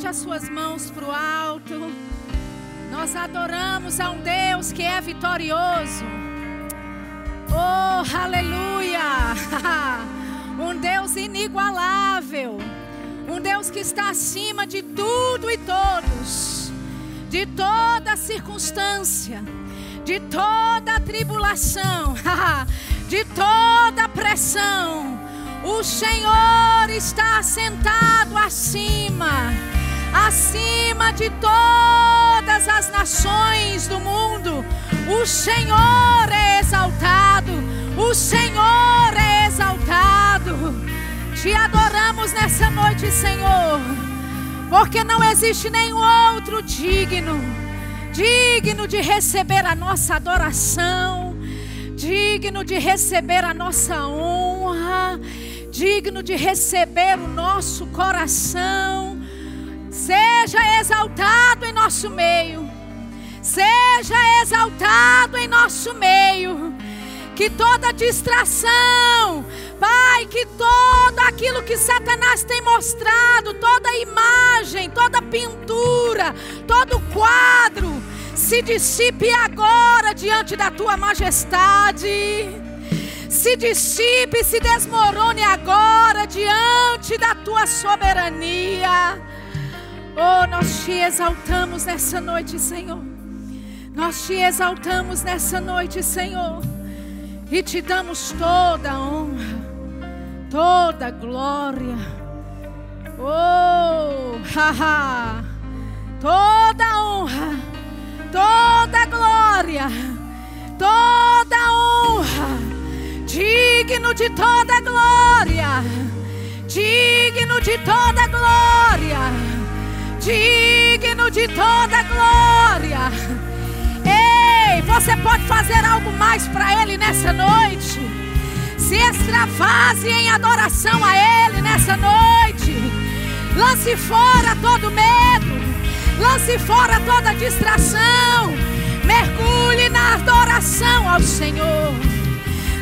Levolte as suas mãos para o alto. Nós adoramos a um Deus que é vitorioso. Oh, aleluia! Um Deus inigualável. Um Deus que está acima de tudo e todos, de toda circunstância, de toda tribulação, de toda pressão. O Senhor está sentado acima, acima de todas as nações do mundo. O Senhor é exaltado, o Senhor é exaltado. Te adoramos nessa noite, Senhor, porque não existe nenhum outro digno, digno de receber a nossa adoração, digno de receber a nossa honra digno de receber o nosso coração. Seja exaltado em nosso meio. Seja exaltado em nosso meio. Que toda distração, Pai, que todo aquilo que Satanás tem mostrado, toda imagem, toda pintura, todo quadro, se dissipe agora diante da tua majestade se dissipe, se desmorone agora diante da tua soberania. Oh, nós te exaltamos nessa noite, Senhor. Nós te exaltamos nessa noite, Senhor. E te damos toda a honra, toda a glória. Oh, haha. Toda a honra, toda a glória, toda a honra digno de toda glória, digno de toda glória, digno de toda glória. Ei, você pode fazer algo mais para Ele nessa noite. Se extravase em adoração a Ele nessa noite. Lance fora todo medo, lance fora toda distração. Mergulhe na adoração ao Senhor.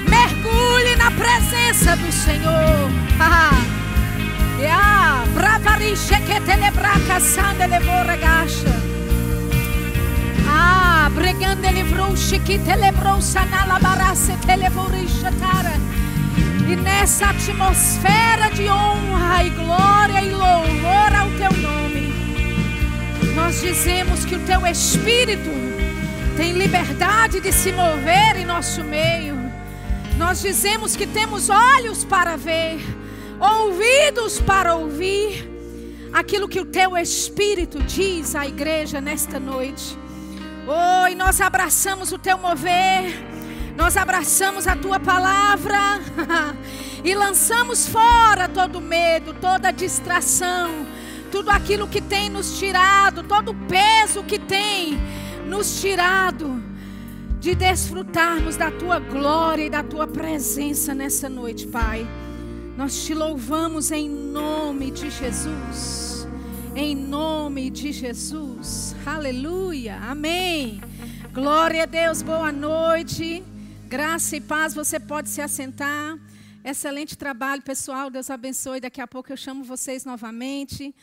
Mergulhe na presença do Senhor. Ya, bravariche que telebraca sande levora gacha. Ah, bregando livrouche que telebrou sanala barace televoricha tara. E nessa atmosfera de honra e glória e louvor ao teu nome, nós dizemos que o teu Espírito tem liberdade de se mover em nosso meio. Nós dizemos que temos olhos para ver, ouvidos para ouvir aquilo que o teu Espírito diz à igreja nesta noite. Oh, nós abraçamos o teu mover, nós abraçamos a tua palavra e lançamos fora todo medo, toda distração, tudo aquilo que tem nos tirado, todo o peso que tem nos tirado de desfrutarmos da tua glória e da tua presença nessa noite, Pai. Nós te louvamos em nome de Jesus. Em nome de Jesus. Aleluia. Amém. Glória a Deus. Boa noite. Graça e paz. Você pode se assentar. Excelente trabalho, pessoal. Deus abençoe. Daqui a pouco eu chamo vocês novamente.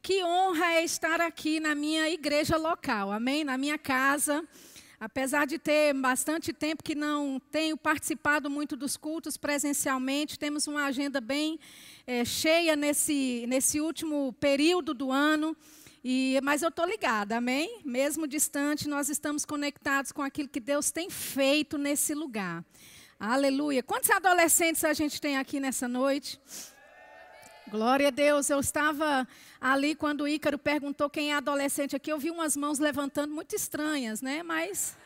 Que honra é estar aqui na minha igreja local. Amém? Na minha casa. Apesar de ter bastante tempo que não tenho participado muito dos cultos presencialmente, temos uma agenda bem é, cheia nesse, nesse último período do ano. E, mas eu estou ligada, amém? Mesmo distante, nós estamos conectados com aquilo que Deus tem feito nesse lugar. Aleluia. Quantos adolescentes a gente tem aqui nessa noite? Glória a Deus. Eu estava ali quando o Ícaro perguntou quem é adolescente aqui. Eu vi umas mãos levantando muito estranhas, né? Mas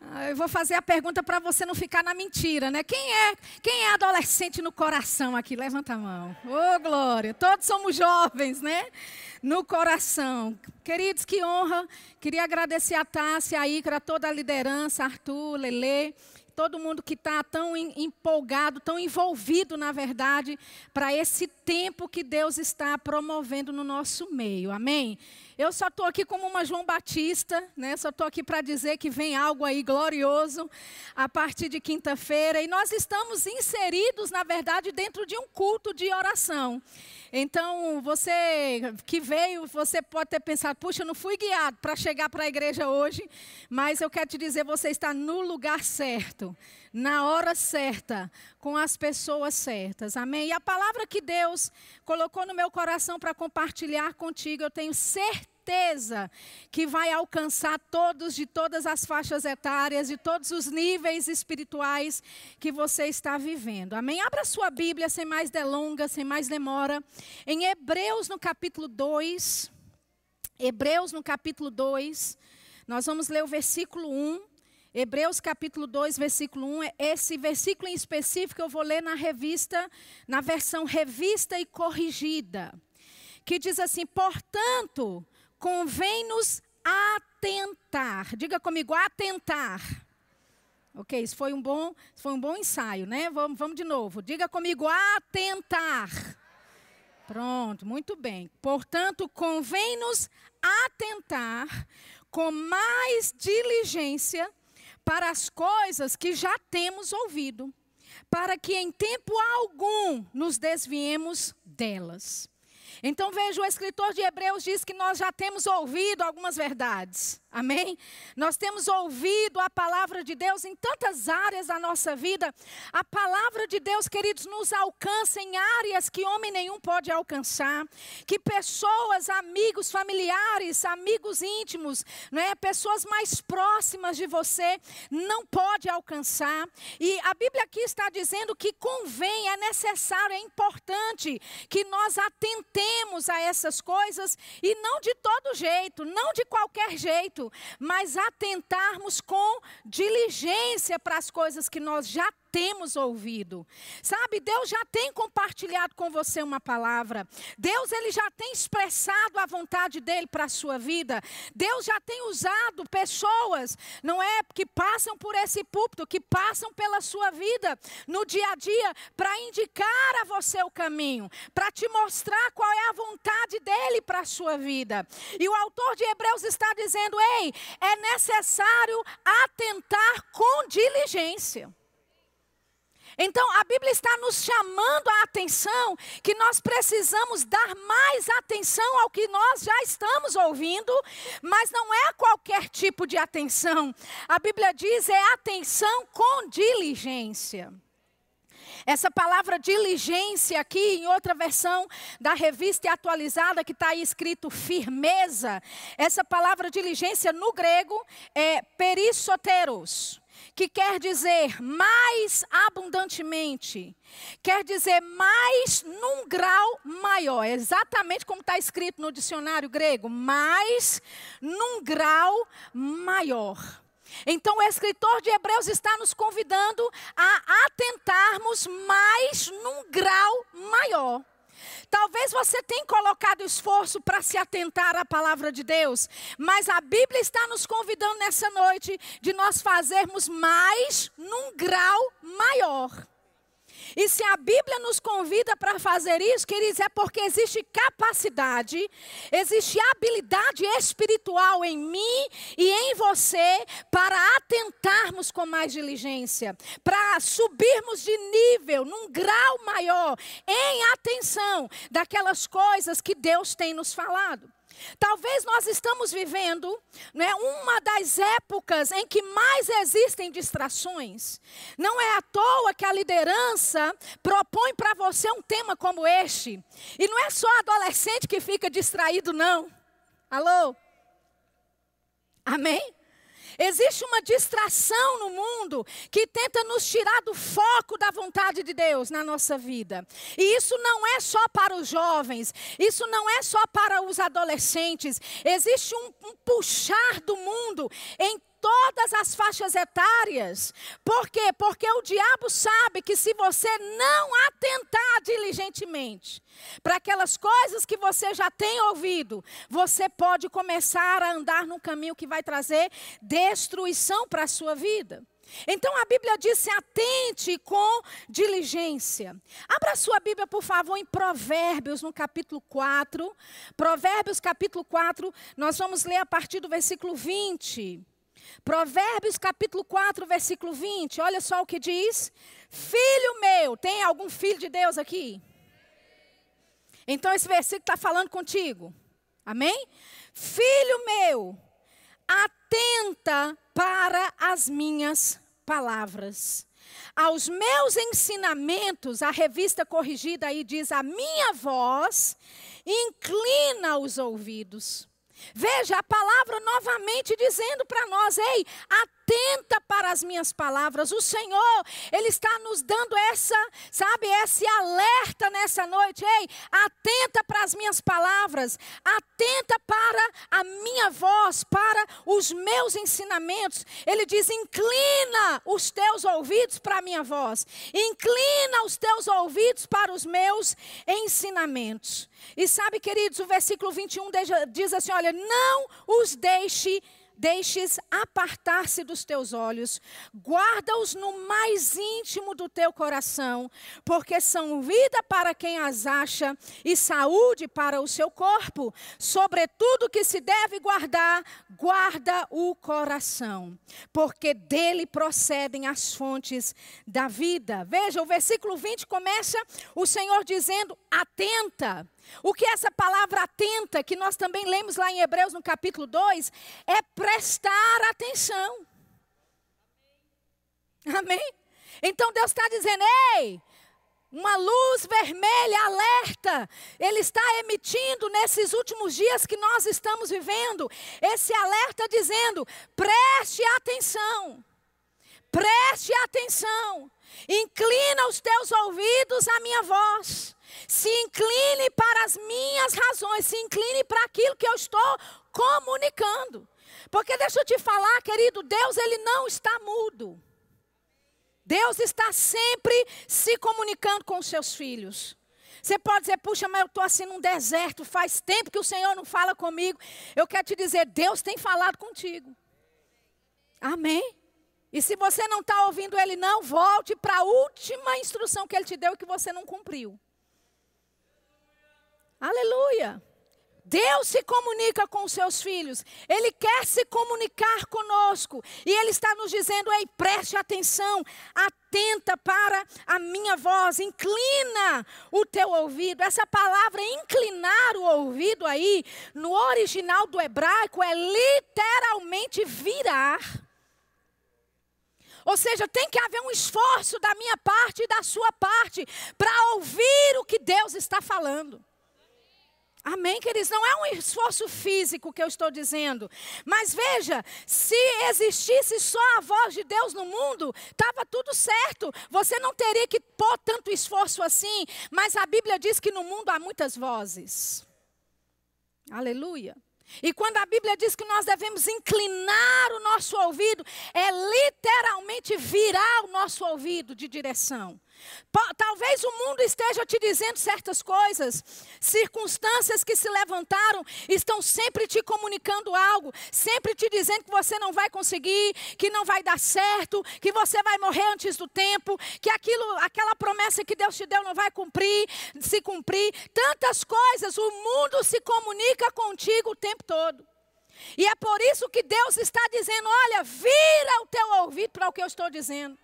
ah, eu vou fazer a pergunta para você não ficar na mentira, né? Quem é, quem é adolescente no coração aqui? Levanta a mão. Ô, oh, glória. Todos somos jovens, né? No coração. Queridos, que honra. Queria agradecer a Tássia, a Ícaro, toda a liderança, Arthur, Lele todo mundo que está tão empolgado, tão envolvido, na verdade, para esse tempo que Deus está promovendo no nosso meio. Amém? Eu só estou aqui como uma João Batista, né? Só estou aqui para dizer que vem algo aí glorioso a partir de quinta-feira. E nós estamos inseridos, na verdade, dentro de um culto de oração. Então, você que veio, você pode ter pensado, puxa, eu não fui guiado para chegar para a igreja hoje, mas eu quero te dizer, você está no lugar certo, na hora certa, com as pessoas certas. Amém? E a palavra que Deus colocou no meu coração para compartilhar contigo, eu tenho certeza certeza que vai alcançar todos de todas as faixas etárias, de todos os níveis espirituais que você está vivendo. Amém? Abra sua Bíblia sem mais delongas, sem mais demora. Em Hebreus, no capítulo 2. Hebreus, no capítulo 2. Nós vamos ler o versículo 1. Hebreus capítulo 2, versículo 1. Esse versículo em específico eu vou ler na revista, na versão revista e corrigida. Que diz assim: Portanto, convém-nos atentar. Diga comigo, atentar. Ok, isso foi um bom, foi um bom ensaio, né? Vamos, vamos de novo. Diga comigo, atentar. Pronto, muito bem. Portanto, convém-nos atentar com mais diligência para as coisas que já temos ouvido, para que em tempo algum nos desviemos delas. Então veja, o escritor de Hebreus diz que nós já temos ouvido algumas verdades. Amém? Nós temos ouvido a palavra de Deus em tantas áreas da nossa vida. A palavra de Deus, queridos, nos alcança em áreas que homem nenhum pode alcançar, que pessoas, amigos, familiares, amigos íntimos, não é? pessoas mais próximas de você não pode alcançar. E a Bíblia aqui está dizendo que convém, é necessário, é importante que nós atentemos a essas coisas e não de todo jeito, não de qualquer jeito mas atentarmos com diligência para as coisas que nós já temos ouvido. Sabe, Deus já tem compartilhado com você uma palavra. Deus ele já tem expressado a vontade dele para a sua vida. Deus já tem usado pessoas, não é, que passam por esse púlpito, que passam pela sua vida no dia a dia para indicar a você o caminho, para te mostrar qual é a vontade dele para a sua vida. E o autor de Hebreus está dizendo: "Ei, é necessário atentar com diligência. Então, a Bíblia está nos chamando a atenção que nós precisamos dar mais atenção ao que nós já estamos ouvindo, mas não é qualquer tipo de atenção. A Bíblia diz é atenção com diligência. Essa palavra diligência aqui, em outra versão da revista atualizada, que está aí escrito firmeza, essa palavra diligência no grego é perissoteros que quer dizer mais abundantemente, quer dizer mais num grau maior, é exatamente como está escrito no dicionário grego, mais num grau maior. Então, o escritor de Hebreus está nos convidando a atentarmos mais num grau maior. Talvez você tenha colocado esforço para se atentar à palavra de Deus, mas a Bíblia está nos convidando nessa noite de nós fazermos mais num grau maior. E se a Bíblia nos convida para fazer isso, queridos, é porque existe capacidade, existe habilidade espiritual em mim e em você para atentarmos com mais diligência, para subirmos de nível, num grau maior, em atenção daquelas coisas que Deus tem nos falado. Talvez nós estamos vivendo né, uma das épocas em que mais existem distrações. Não é à toa que a liderança propõe para você um tema como este. E não é só adolescente que fica distraído, não. Alô? Amém? Existe uma distração no mundo que tenta nos tirar do foco da vontade de Deus na nossa vida. E isso não é só para os jovens, isso não é só para os adolescentes. Existe um, um puxar do mundo em todas as faixas etárias. Por quê? Porque o diabo sabe que se você não atentar diligentemente para aquelas coisas que você já tem ouvido, você pode começar a andar num caminho que vai trazer destruição para a sua vida. Então a Bíblia diz: se atente com diligência. Abra sua Bíblia, por favor, em Provérbios, no capítulo 4. Provérbios, capítulo 4, nós vamos ler a partir do versículo 20. Provérbios capítulo 4, versículo 20. Olha só o que diz: Filho meu, tem algum filho de Deus aqui? Então esse versículo está falando contigo. Amém? Filho meu, atenta para as minhas palavras. Aos meus ensinamentos, a revista corrigida aí diz: a minha voz inclina os ouvidos. Veja a palavra novamente dizendo para nós: ei, atenta para as minhas palavras. O Senhor, Ele está nos dando essa, sabe, esse alerta nessa noite. Ei, atenta para as minhas palavras, atenta para a minha voz, para os meus ensinamentos. Ele diz: inclina os teus ouvidos para a minha voz, inclina os teus ouvidos para os meus ensinamentos. E sabe, queridos, o versículo 21 diz assim: olha, não os deixe deixes apartar-se dos teus olhos, guarda-os no mais íntimo do teu coração, porque são vida para quem as acha e saúde para o seu corpo. Sobretudo que se deve guardar, guarda o coração, porque dele procedem as fontes da vida. Veja, o versículo 20 começa o Senhor dizendo: atenta. O que essa palavra atenta, que nós também lemos lá em Hebreus no capítulo 2, é prestar atenção. Amém? Então Deus está dizendo: ei, uma luz vermelha, alerta. Ele está emitindo nesses últimos dias que nós estamos vivendo, esse alerta dizendo: preste atenção, preste atenção, inclina os teus ouvidos à minha voz. Se incline para as minhas razões, se incline para aquilo que eu estou comunicando. Porque deixa eu te falar, querido, Deus ele não está mudo. Deus está sempre se comunicando com os seus filhos. Você pode dizer, puxa, mas eu estou assim num deserto, faz tempo que o Senhor não fala comigo. Eu quero te dizer, Deus tem falado contigo. Amém? E se você não está ouvindo Ele, não, volte para a última instrução que Ele te deu e que você não cumpriu. Aleluia. Deus se comunica com os seus filhos, Ele quer se comunicar conosco, e Ele está nos dizendo: ei, preste atenção, atenta para a minha voz, inclina o teu ouvido. Essa palavra inclinar o ouvido aí, no original do hebraico, é literalmente virar. Ou seja, tem que haver um esforço da minha parte e da sua parte para ouvir o que Deus está falando. Amém, queridos? Não é um esforço físico que eu estou dizendo. Mas veja, se existisse só a voz de Deus no mundo, estava tudo certo. Você não teria que pôr tanto esforço assim. Mas a Bíblia diz que no mundo há muitas vozes. Aleluia. E quando a Bíblia diz que nós devemos inclinar o nosso ouvido, é literalmente virar o nosso ouvido de direção. Talvez o mundo esteja te dizendo certas coisas, circunstâncias que se levantaram estão sempre te comunicando algo, sempre te dizendo que você não vai conseguir, que não vai dar certo, que você vai morrer antes do tempo, que aquilo, aquela promessa que Deus te deu não vai cumprir, se cumprir. Tantas coisas, o mundo se comunica contigo o tempo todo. E é por isso que Deus está dizendo: olha, vira o teu ouvido para o que eu estou dizendo.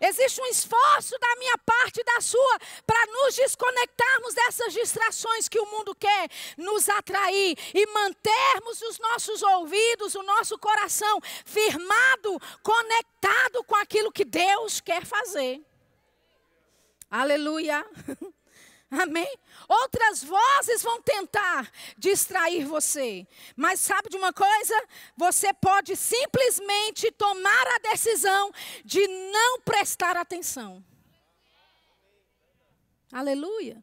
Existe um esforço da minha parte e da sua para nos desconectarmos dessas distrações que o mundo quer nos atrair e mantermos os nossos ouvidos, o nosso coração firmado, conectado com aquilo que Deus quer fazer. Aleluia. Amém? Outras vozes vão tentar distrair você. Mas sabe de uma coisa? Você pode simplesmente tomar a decisão de não prestar atenção. Aleluia.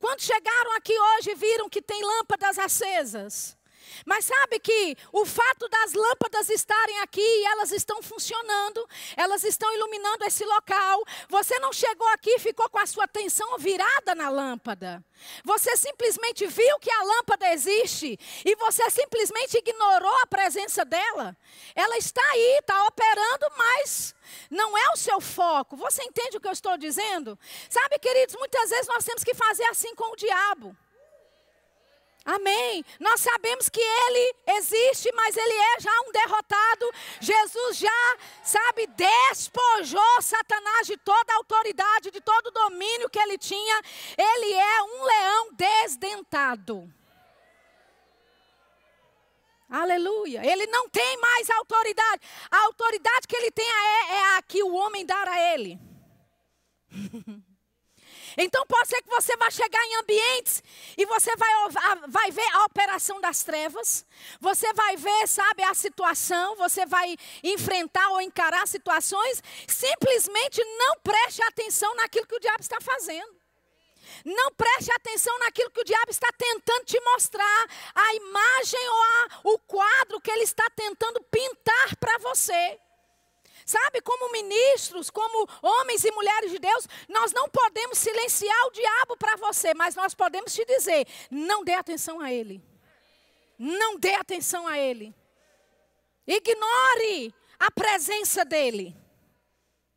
Quando chegaram aqui hoje, viram que tem lâmpadas acesas. Mas sabe que o fato das lâmpadas estarem aqui e elas estão funcionando, elas estão iluminando esse local. Você não chegou aqui e ficou com a sua atenção virada na lâmpada. Você simplesmente viu que a lâmpada existe e você simplesmente ignorou a presença dela. Ela está aí, está operando, mas não é o seu foco. Você entende o que eu estou dizendo? Sabe, queridos, muitas vezes nós temos que fazer assim com o diabo. Amém. Nós sabemos que ele existe, mas ele é já um derrotado. Jesus já, sabe, despojou Satanás de toda a autoridade, de todo o domínio que ele tinha. Ele é um leão desdentado. Aleluia. Ele não tem mais autoridade. A autoridade que ele tem é, é a que o homem dar a ele. Então pode ser que você vá chegar em ambientes e você vai, vai ver a operação das trevas, você vai ver, sabe, a situação, você vai enfrentar ou encarar situações, simplesmente não preste atenção naquilo que o diabo está fazendo. Não preste atenção naquilo que o diabo está tentando te mostrar, a imagem ou a, o quadro que ele está tentando pintar para você. Sabe, como ministros, como homens e mulheres de Deus, nós não podemos silenciar o diabo para você, mas nós podemos te dizer: não dê atenção a ele. Não dê atenção a ele. Ignore a presença dele.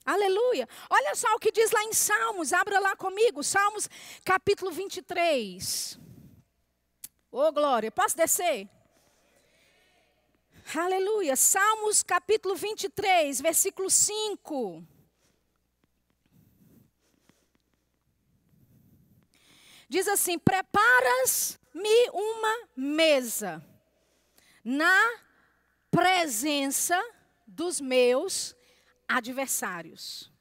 Aleluia. Olha só o que diz lá em Salmos, abra lá comigo, Salmos capítulo 23. Ô oh, glória, posso descer? Aleluia. Salmos capítulo 23, versículo 5. Diz assim: Preparas-me uma mesa na presença dos meus adversários.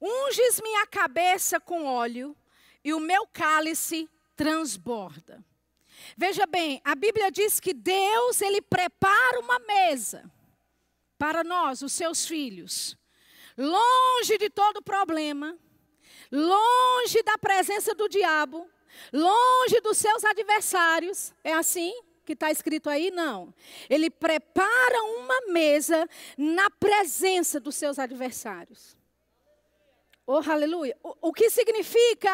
Unges minha cabeça com óleo e o meu cálice transborda. Veja bem, a Bíblia diz que Deus, ele prepara uma mesa para nós, os seus filhos, longe de todo problema, longe da presença do diabo, longe dos seus adversários. É assim? que está escrito aí? Não. Ele prepara uma mesa na presença dos seus adversários. Oh, aleluia. O, o, que significa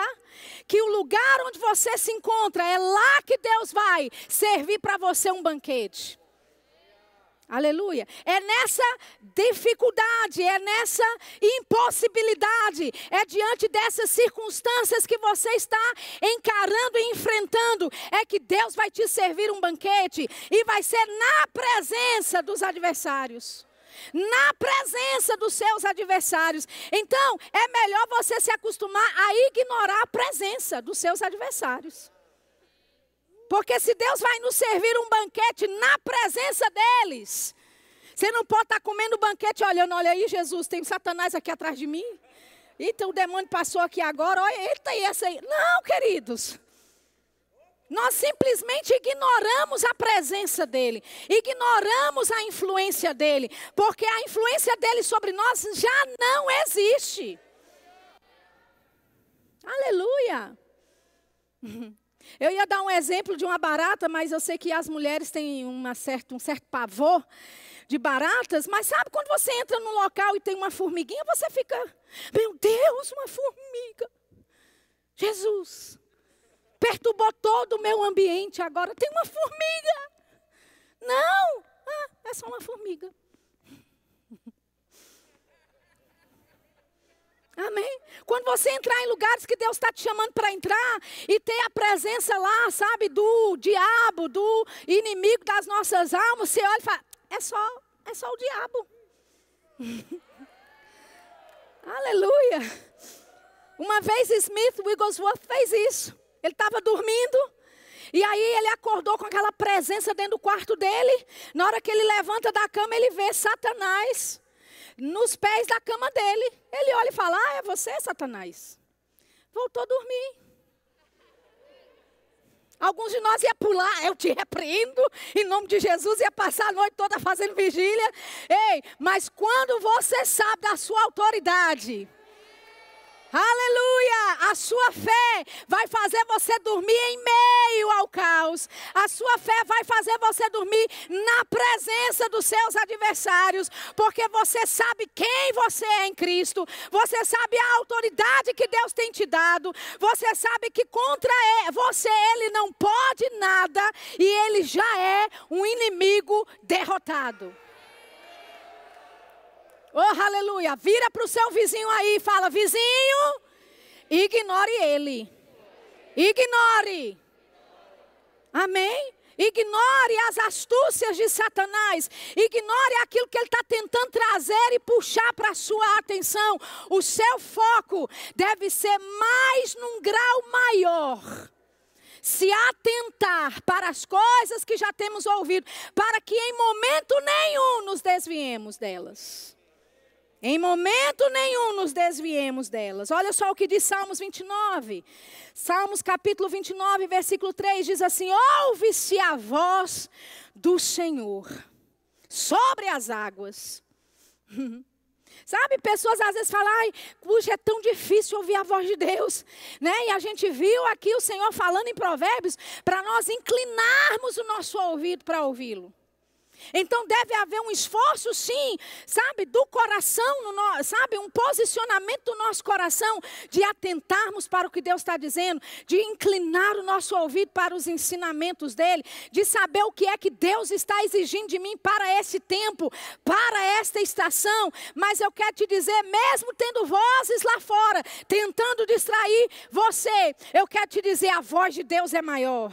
que o lugar onde você se encontra é lá que Deus vai servir para você um banquete. Aleluia. É nessa dificuldade, é nessa impossibilidade, é diante dessas circunstâncias que você está encarando e enfrentando, é que Deus vai te servir um banquete e vai ser na presença dos adversários. Na presença dos seus adversários. Então, é melhor você se acostumar a ignorar a presença dos seus adversários. Porque se Deus vai nos servir um banquete na presença deles, você não pode estar comendo banquete olhando, olha aí, Jesus, tem Satanás aqui atrás de mim. Então o demônio passou aqui agora, olha, eita, e essa aí. Não, queridos. Nós simplesmente ignoramos a presença dele, ignoramos a influência dele, porque a influência dele sobre nós já não existe. Aleluia. Eu ia dar um exemplo de uma barata, mas eu sei que as mulheres têm uma certa, um certo pavor de baratas. Mas sabe quando você entra num local e tem uma formiguinha, você fica, meu Deus, uma formiga. Jesus, perturbou todo o meu ambiente agora. Tem uma formiga. Não, ah, é só uma formiga. Amém? Quando você entrar em lugares que Deus está te chamando para entrar e ter a presença lá, sabe, do diabo, do inimigo das nossas almas, você olha e fala: é só, é só o diabo. Aleluia. Uma vez Smith Wigglesworth fez isso. Ele estava dormindo. E aí ele acordou com aquela presença dentro do quarto dele. Na hora que ele levanta da cama, ele vê Satanás nos pés da cama dele. Ele olha e fala: Ah, é você, Satanás. Voltou a dormir. Alguns de nós ia pular, eu te repreendo, em nome de Jesus, ia passar a noite toda fazendo vigília. Ei, mas quando você sabe da sua autoridade, Aleluia! A sua fé vai fazer você dormir em meio ao caos. A sua fé vai fazer você dormir na presença dos seus adversários, porque você sabe quem você é em Cristo. Você sabe a autoridade que Deus tem te dado. Você sabe que contra você ele não pode nada e ele já é um inimigo derrotado. Oh, aleluia. Vira para o seu vizinho aí e fala: vizinho, ignore ele. Ignore. Amém? Ignore as astúcias de Satanás. Ignore aquilo que ele está tentando trazer e puxar para a sua atenção. O seu foco deve ser mais num grau maior. Se atentar para as coisas que já temos ouvido, para que em momento nenhum nos desviemos delas. Em momento nenhum nos desviemos delas. Olha só o que diz Salmos 29. Salmos capítulo 29, versículo 3 diz assim: Ouve-se a voz do Senhor sobre as águas. Sabe, pessoas às vezes falam, ai, puxa, é tão difícil ouvir a voz de Deus, né? E a gente viu aqui o Senhor falando em provérbios para nós inclinarmos o nosso ouvido para ouvi-lo. Então deve haver um esforço, sim, sabe, do coração, no, sabe, um posicionamento do nosso coração de atentarmos para o que Deus está dizendo, de inclinar o nosso ouvido para os ensinamentos dele, de saber o que é que Deus está exigindo de mim para esse tempo, para esta estação. Mas eu quero te dizer, mesmo tendo vozes lá fora tentando distrair você, eu quero te dizer, a voz de Deus é maior.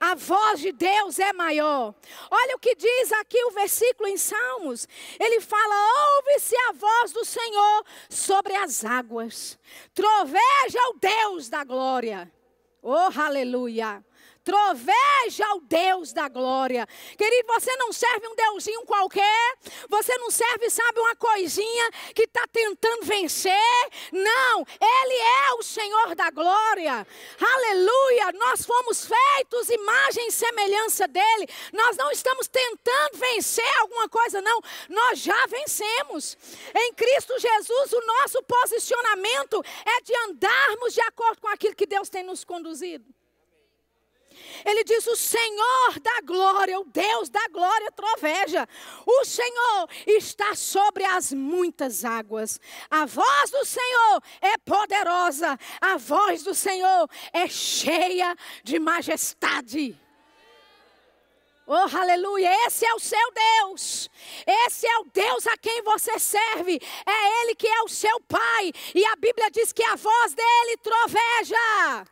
A voz de Deus é maior. Olha o que diz aqui o versículo em Salmos. Ele fala: Ouve-se a voz do Senhor sobre as águas. Troveja o Deus da glória. Oh, aleluia troveja ao Deus da glória. Querido, você não serve um deusinho qualquer, você não serve, sabe, uma coisinha que está tentando vencer. Não, Ele é o Senhor da glória. Aleluia, nós fomos feitos imagem e semelhança dEle. Nós não estamos tentando vencer alguma coisa, não. Nós já vencemos. Em Cristo Jesus, o nosso posicionamento é de andarmos de acordo com aquilo que Deus tem nos conduzido. Ele diz: O Senhor da glória, o Deus da glória troveja. O Senhor está sobre as muitas águas. A voz do Senhor é poderosa. A voz do Senhor é cheia de majestade. Oh, aleluia! Esse é o seu Deus. Esse é o Deus a quem você serve. É Ele que é o seu Pai. E a Bíblia diz que a voz dele troveja.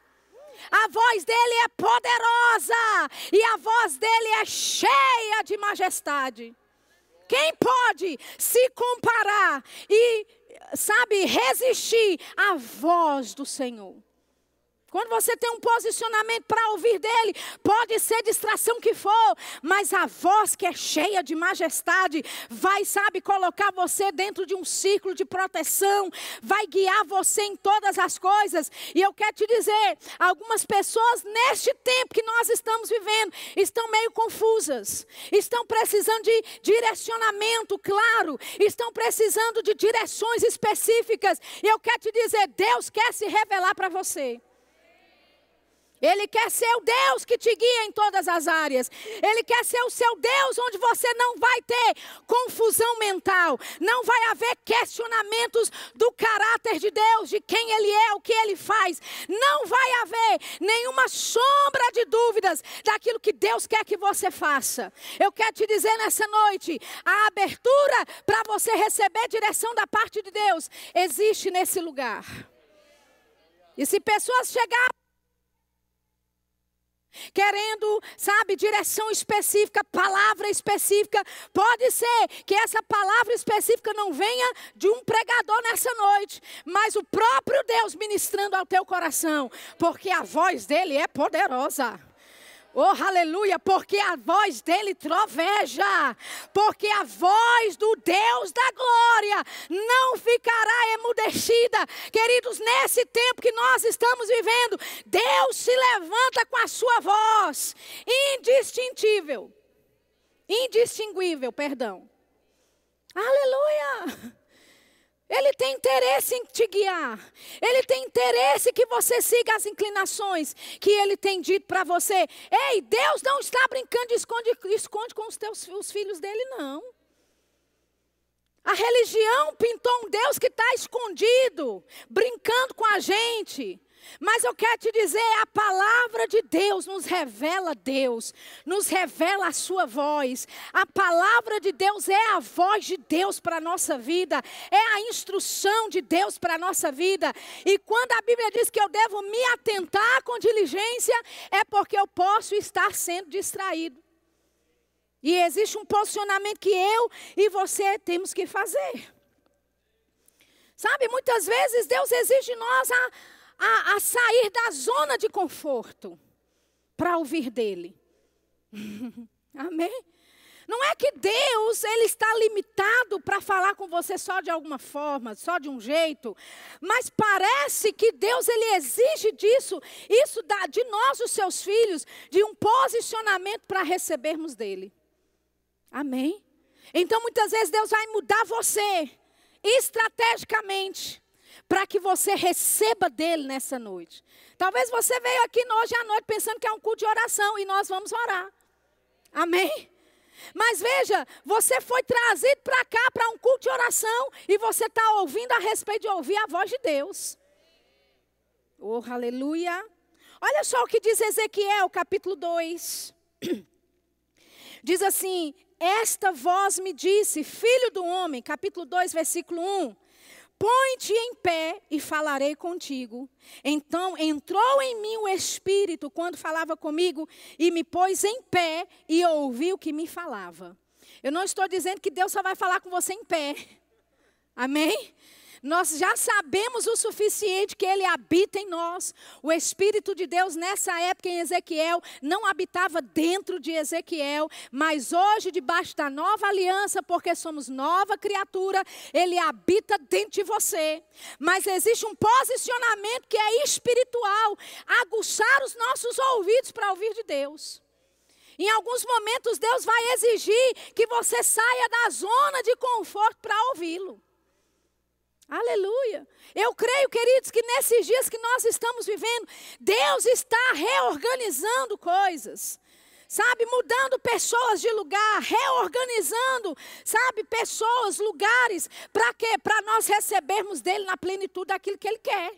A voz dele é poderosa e a voz dele é cheia de majestade. Quem pode se comparar e, sabe, resistir à voz do Senhor? Quando você tem um posicionamento para ouvir dele, pode ser distração que for, mas a voz que é cheia de majestade vai, sabe, colocar você dentro de um círculo de proteção, vai guiar você em todas as coisas. E eu quero te dizer, algumas pessoas neste tempo que nós estamos vivendo estão meio confusas, estão precisando de direcionamento claro, estão precisando de direções específicas. E eu quero te dizer, Deus quer se revelar para você. Ele quer ser o Deus que te guia em todas as áreas. Ele quer ser o seu Deus onde você não vai ter confusão mental. Não vai haver questionamentos do caráter de Deus, de quem Ele é, o que Ele faz. Não vai haver nenhuma sombra de dúvidas daquilo que Deus quer que você faça. Eu quero te dizer nessa noite: a abertura para você receber direção da parte de Deus existe nesse lugar. E se pessoas chegarem querendo, sabe, direção específica, palavra específica. Pode ser que essa palavra específica não venha de um pregador nessa noite, mas o próprio Deus ministrando ao teu coração, porque a voz dele é poderosa. Oh, aleluia, porque a voz dele troveja, porque a voz do Deus da glória não ficará emudecida. Queridos, nesse tempo que nós estamos vivendo, Deus se levanta com a sua voz, indistintível, indistinguível, perdão. Aleluia. Ele tem interesse em te guiar. Ele tem interesse que você siga as inclinações que ele tem dito para você. Ei, Deus não está brincando de esconde, esconde com os teus os filhos dele, não. A religião pintou um Deus que está escondido, brincando com a gente. Mas eu quero te dizer, a palavra de Deus nos revela Deus, nos revela a sua voz. A palavra de Deus é a voz de Deus para a nossa vida, é a instrução de Deus para a nossa vida. E quando a Bíblia diz que eu devo me atentar com diligência, é porque eu posso estar sendo distraído. E existe um posicionamento que eu e você temos que fazer. Sabe, muitas vezes Deus exige de nós a a, a sair da zona de conforto para ouvir dele. Amém? Não é que Deus ele está limitado para falar com você só de alguma forma, só de um jeito, mas parece que Deus ele exige disso, isso de nós os seus filhos, de um posicionamento para recebermos dele. Amém? Então muitas vezes Deus vai mudar você estrategicamente para que você receba dele nessa noite. Talvez você veio aqui hoje à noite pensando que é um culto de oração e nós vamos orar. Amém? Mas veja, você foi trazido para cá para um culto de oração e você está ouvindo a respeito de ouvir a voz de Deus. Oh, aleluia. Olha só o que diz Ezequiel, capítulo 2. Diz assim: Esta voz me disse, filho do homem, capítulo 2, versículo 1. Põe-te em pé e falarei contigo. Então entrou em mim o Espírito quando falava comigo e me pôs em pé e ouvi o que me falava. Eu não estou dizendo que Deus só vai falar com você em pé. Amém? Nós já sabemos o suficiente que ele habita em nós. O Espírito de Deus, nessa época em Ezequiel, não habitava dentro de Ezequiel, mas hoje, debaixo da nova aliança, porque somos nova criatura, ele habita dentro de você. Mas existe um posicionamento que é espiritual aguçar os nossos ouvidos para ouvir de Deus. Em alguns momentos, Deus vai exigir que você saia da zona de conforto para ouvi-lo. Aleluia. Eu creio, queridos, que nesses dias que nós estamos vivendo, Deus está reorganizando coisas. Sabe, mudando pessoas de lugar, reorganizando, sabe, pessoas, lugares, para quê? Para nós recebermos dele na plenitude daquilo que ele quer.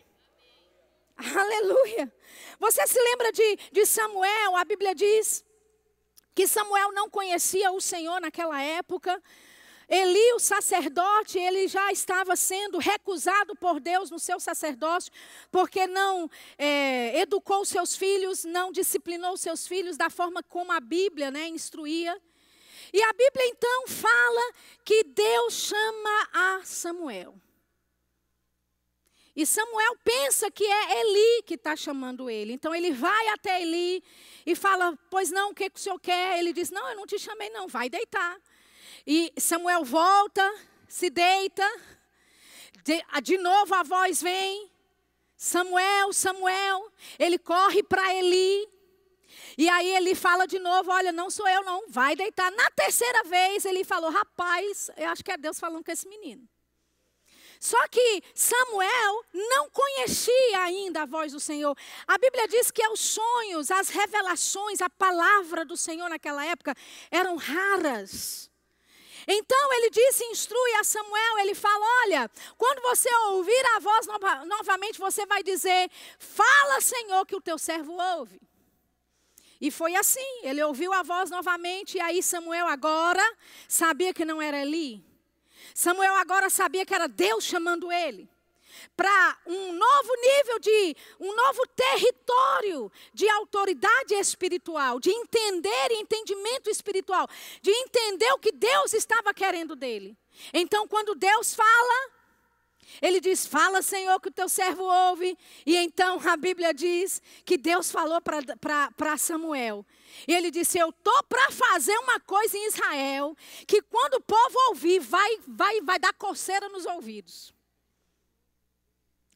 Aleluia. Você se lembra de, de Samuel? A Bíblia diz que Samuel não conhecia o Senhor naquela época. Eli, o sacerdote, ele já estava sendo recusado por Deus no seu sacerdócio, porque não é, educou seus filhos, não disciplinou seus filhos da forma como a Bíblia né, instruía. E a Bíblia então fala que Deus chama a Samuel. E Samuel pensa que é Eli que está chamando ele. Então ele vai até Eli e fala: Pois não, o que, que o senhor quer? Ele diz: Não, eu não te chamei, não, vai deitar. E Samuel volta, se deita. De, de novo a voz vem. Samuel, Samuel. Ele corre para Eli. E aí ele fala de novo: Olha, não sou eu, não. Vai deitar. Na terceira vez ele falou: Rapaz, eu acho que é Deus falando com esse menino. Só que Samuel não conhecia ainda a voz do Senhor. A Bíblia diz que os sonhos, as revelações, a palavra do Senhor naquela época eram raras. Então ele disse, instrui a Samuel, ele fala: Olha, quando você ouvir a voz nova, novamente, você vai dizer: Fala, Senhor, que o teu servo ouve. E foi assim, ele ouviu a voz novamente, e aí Samuel agora sabia que não era Eli. Samuel agora sabia que era Deus chamando ele para um novo nível de, um novo território de autoridade espiritual, de entender e entendimento espiritual, de entender o que Deus estava querendo dele. Então, quando Deus fala, ele diz: Fala, Senhor, que o teu servo ouve. E então a Bíblia diz que Deus falou para Samuel. E ele disse: Eu estou para fazer uma coisa em Israel que quando o povo ouvir, vai, vai, vai dar coceira nos ouvidos.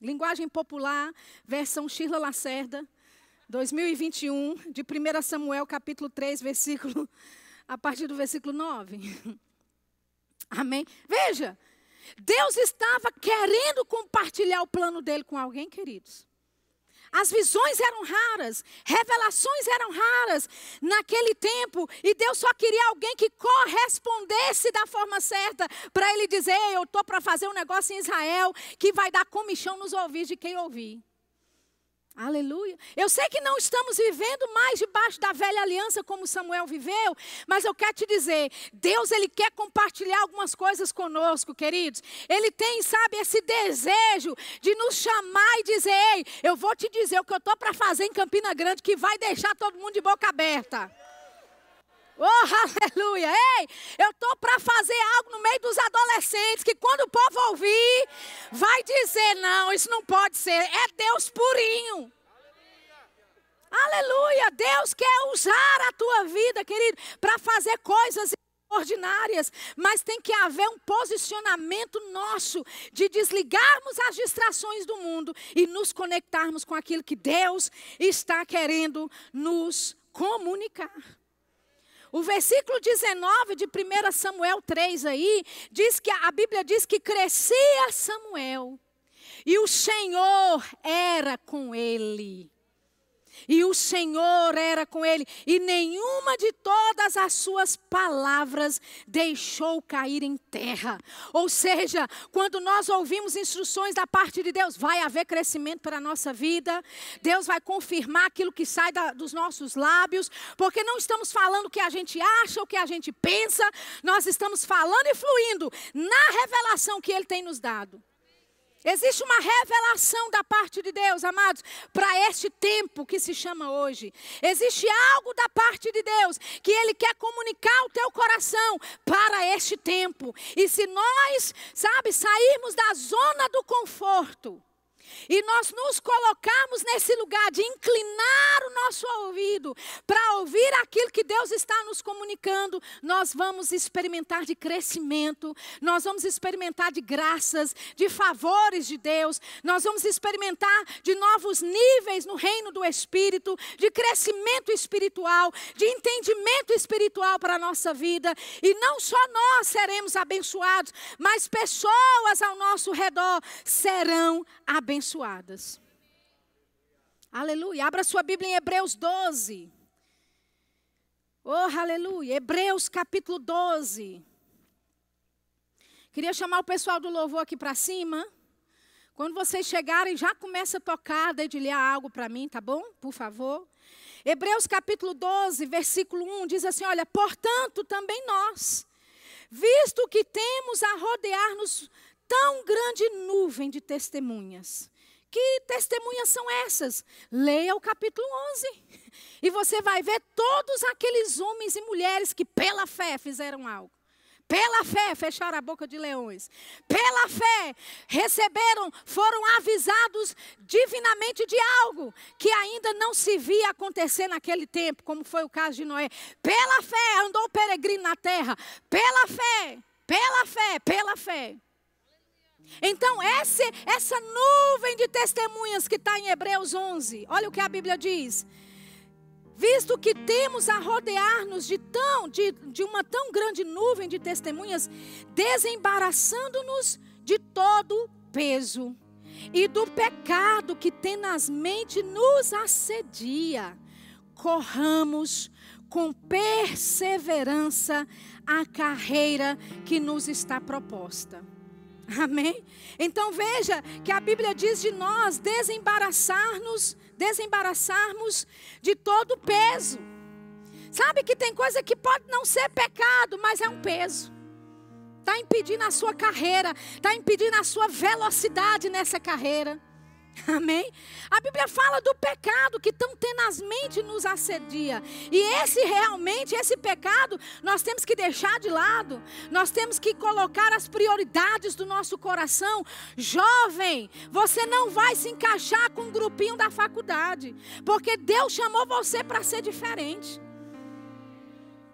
Linguagem popular, versão Shirla Lacerda, 2021, de 1 Samuel, capítulo 3, versículo, a partir do versículo 9. Amém? Veja, Deus estava querendo compartilhar o plano dele com alguém, queridos. As visões eram raras, revelações eram raras naquele tempo, e Deus só queria alguém que correspondesse da forma certa para ele dizer: Eu estou para fazer um negócio em Israel que vai dar comichão nos ouvidos de quem ouvir. Aleluia. Eu sei que não estamos vivendo mais debaixo da velha aliança como Samuel viveu, mas eu quero te dizer, Deus ele quer compartilhar algumas coisas conosco, queridos. Ele tem, sabe, esse desejo de nos chamar e dizer: "Ei, eu vou te dizer o que eu tô para fazer em Campina Grande que vai deixar todo mundo de boca aberta". Oh, aleluia! Ei, eu estou para fazer algo no meio dos adolescentes que quando o povo ouvir, vai dizer: não, isso não pode ser. É Deus purinho. Aleluia! Deus quer usar a tua vida, querido, para fazer coisas ordinárias, mas tem que haver um posicionamento nosso de desligarmos as distrações do mundo e nos conectarmos com aquilo que Deus está querendo nos comunicar. O versículo 19 de 1 Samuel 3 aí, diz que a Bíblia diz que crescia Samuel e o Senhor era com ele. E o Senhor era com ele, e nenhuma de todas as suas palavras deixou cair em terra. Ou seja, quando nós ouvimos instruções da parte de Deus, vai haver crescimento para a nossa vida, Deus vai confirmar aquilo que sai da, dos nossos lábios, porque não estamos falando o que a gente acha, o que a gente pensa, nós estamos falando e fluindo na revelação que Ele tem nos dado. Existe uma revelação da parte de Deus, amados, para este tempo que se chama hoje. Existe algo da parte de Deus que Ele quer comunicar ao teu coração para este tempo. E se nós, sabe, sairmos da zona do conforto, e nós nos colocarmos nesse lugar de inclinar o nosso ouvido para ouvir aquilo que Deus está nos comunicando, nós vamos experimentar de crescimento, nós vamos experimentar de graças, de favores de Deus, nós vamos experimentar de novos níveis no reino do Espírito, de crescimento espiritual, de entendimento espiritual para a nossa vida. E não só nós seremos abençoados, mas pessoas ao nosso redor serão abençoadas abençoadas. Aleluia. Abra sua Bíblia em Hebreus 12. Oh, aleluia. Hebreus capítulo 12. Queria chamar o pessoal do louvor aqui para cima. Quando vocês chegarem, já começa a tocar, dedilhar algo para mim, tá bom? Por favor. Hebreus capítulo 12, versículo 1 diz assim: Olha, portanto, também nós, visto que temos a rodear-nos tão grande nuvem de testemunhas, que testemunhas são essas? Leia o capítulo 11. E você vai ver todos aqueles homens e mulheres que pela fé fizeram algo. Pela fé fecharam a boca de leões. Pela fé receberam, foram avisados divinamente de algo que ainda não se via acontecer naquele tempo, como foi o caso de Noé. Pela fé andou peregrino na terra. Pela fé, pela fé, pela fé. Então, essa, essa nuvem de testemunhas que está em Hebreus 11, olha o que a Bíblia diz. Visto que temos a rodear-nos de, tão, de, de uma tão grande nuvem de testemunhas, desembaraçando-nos de todo peso e do pecado que tenazmente nos assedia, corramos com perseverança a carreira que nos está proposta. Amém? Então veja que a Bíblia diz de nós desembaraçar-nos, desembaraçarmos de todo peso. Sabe que tem coisa que pode não ser pecado, mas é um peso. Está impedindo a sua carreira, está impedindo a sua velocidade nessa carreira. Amém? A Bíblia fala do pecado que tão tenazmente nos assedia. E esse realmente, esse pecado, nós temos que deixar de lado. Nós temos que colocar as prioridades do nosso coração. Jovem, você não vai se encaixar com um grupinho da faculdade, porque Deus chamou você para ser diferente.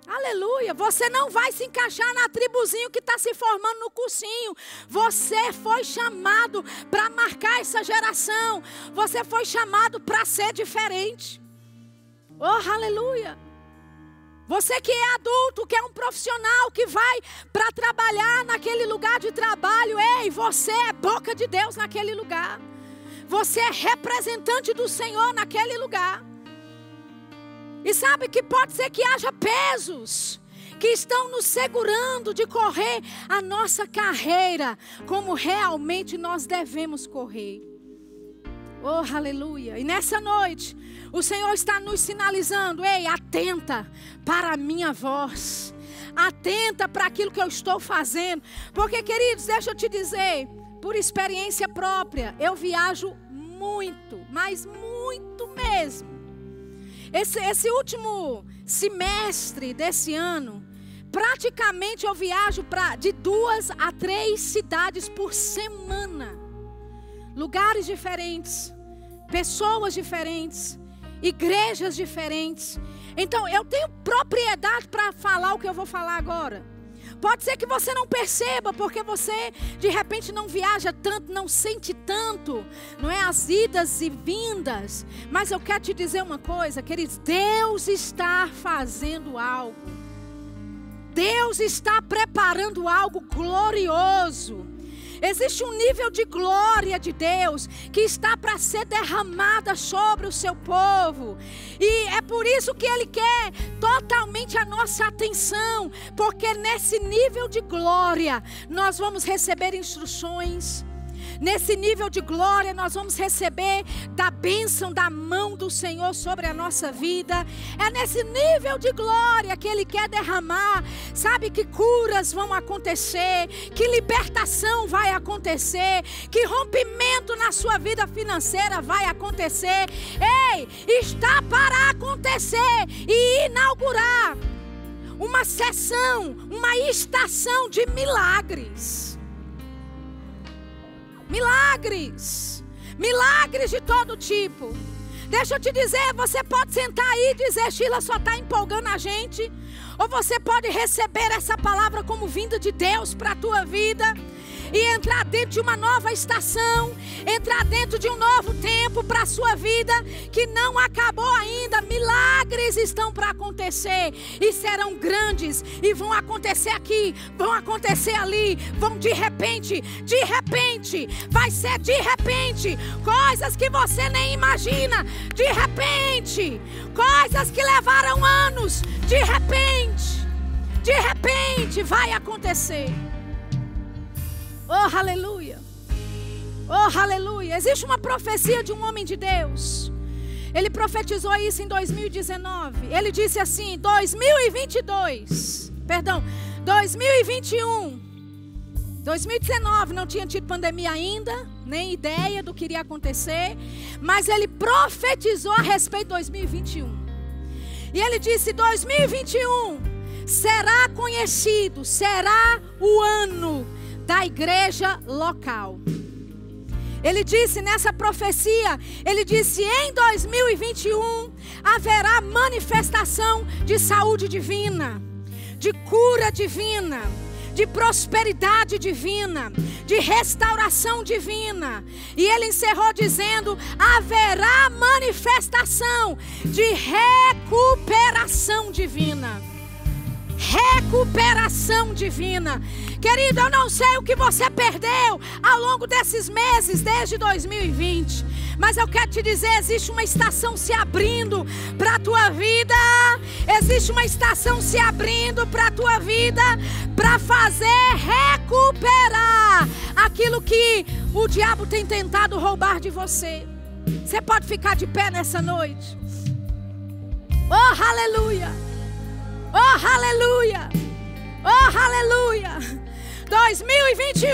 Aleluia. Você não vai se encaixar na tribuzinho que está se formando no cursinho. Você foi chamado para marcar essa geração. Você foi chamado para ser diferente. Oh, aleluia. Você que é adulto, que é um profissional, que vai para trabalhar naquele lugar de trabalho, ei, você é boca de Deus naquele lugar. Você é representante do Senhor naquele lugar. E sabe que pode ser que haja pesos que estão nos segurando de correr a nossa carreira como realmente nós devemos correr. Oh, aleluia. E nessa noite, o Senhor está nos sinalizando: ei, atenta para a minha voz. Atenta para aquilo que eu estou fazendo. Porque, queridos, deixa eu te dizer, por experiência própria, eu viajo muito, mas muito mesmo. Esse, esse último semestre desse ano, praticamente eu viajo pra, de duas a três cidades por semana. Lugares diferentes, pessoas diferentes, igrejas diferentes. Então eu tenho propriedade para falar o que eu vou falar agora. Pode ser que você não perceba, porque você de repente não viaja tanto, não sente tanto, não é as idas e vindas. Mas eu quero te dizer uma coisa, queridos: Deus está fazendo algo. Deus está preparando algo glorioso. Existe um nível de glória de Deus que está para ser derramada sobre o seu povo. E é por isso que Ele quer totalmente a nossa atenção, porque nesse nível de glória nós vamos receber instruções Nesse nível de glória, nós vamos receber da bênção da mão do Senhor sobre a nossa vida. É nesse nível de glória que Ele quer derramar. Sabe que curas vão acontecer, que libertação vai acontecer, que rompimento na sua vida financeira vai acontecer. Ei, está para acontecer e inaugurar uma sessão, uma estação de milagres. Milagres. Milagres de todo tipo. Deixa eu te dizer, você pode sentar aí e dizer, Sheila só está empolgando a gente. Ou você pode receber essa palavra como vinda de Deus para a tua vida e entrar dentro de uma nova estação, entrar dentro de um novo tempo para a sua vida que não acabou ainda. Milagres estão para acontecer e serão grandes e vão acontecer aqui, vão acontecer ali, vão de repente, de repente, vai ser de repente, coisas que você nem imagina, de repente, coisas que levaram anos, de repente, de repente vai acontecer. Oh, aleluia. Oh, aleluia. Existe uma profecia de um homem de Deus. Ele profetizou isso em 2019. Ele disse assim: 2022. Perdão, 2021. 2019 não tinha tido pandemia ainda, nem ideia do que iria acontecer, mas ele profetizou a respeito de 2021. E ele disse: 2021 será conhecido, será o ano da igreja local. Ele disse nessa profecia, ele disse: em 2021 haverá manifestação de saúde divina, de cura divina, de prosperidade divina, de restauração divina. E ele encerrou dizendo: haverá manifestação de recuperação divina recuperação divina. Querido, eu não sei o que você perdeu ao longo desses meses, desde 2020. Mas eu quero te dizer: existe uma estação se abrindo para a tua vida. Existe uma estação se abrindo para a tua vida para fazer recuperar aquilo que o diabo tem tentado roubar de você. Você pode ficar de pé nessa noite. Oh, aleluia! Oh, aleluia! Oh, aleluia! 2021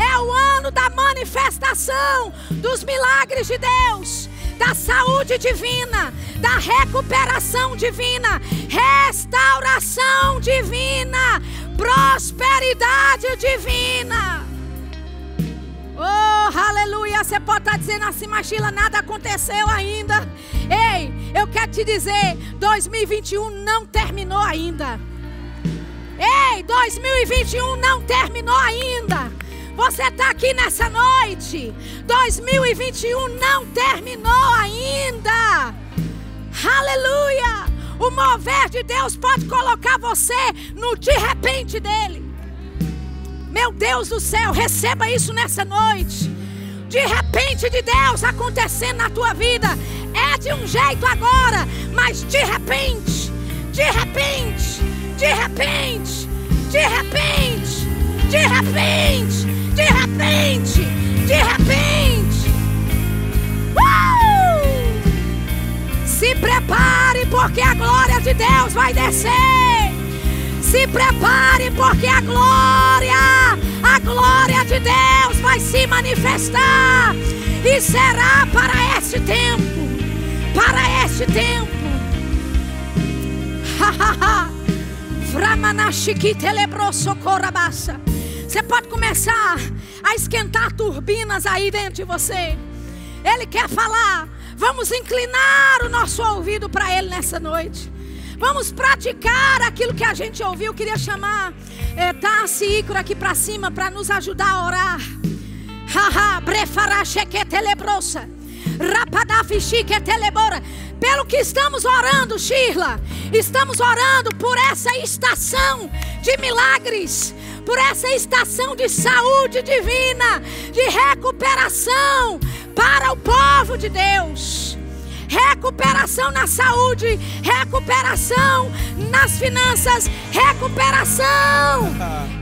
é o ano da manifestação dos milagres de Deus, da saúde divina, da recuperação divina, restauração divina, prosperidade divina. Oh, aleluia! Você pode estar dizendo assim, mas Sheila, nada aconteceu ainda. Ei, eu quero te dizer: 2021 não terminou ainda. Ei, 2021 não terminou ainda. Você está aqui nessa noite. 2021 não terminou ainda. Aleluia! O mover de Deus pode colocar você no de repente dele. Meu Deus do céu, receba isso nessa noite. De repente de Deus acontecendo na tua vida. É de um jeito agora, mas de repente, de repente, de repente, de repente, de repente, de repente, de repente. prepare, porque a glória de Deus vai descer. Se prepare, porque a glória, glória de Deus vai se manifestar. E será para este tempo. Para este tempo. Você pode começar a esquentar turbinas aí dentro de você. Ele quer falar. Vamos inclinar o nosso ouvido para Ele nessa noite. Vamos praticar aquilo que a gente ouviu. Eu queria chamar é, Tassi Icro aqui para cima para nos ajudar a orar. Haha, brefaracheketelebrosha. Rapadafichiketelebora. Pelo que estamos orando, Shirla. Estamos orando por essa estação de milagres por essa estação de saúde divina, de recuperação para o povo de Deus. Recuperação na saúde, recuperação nas finanças, recuperação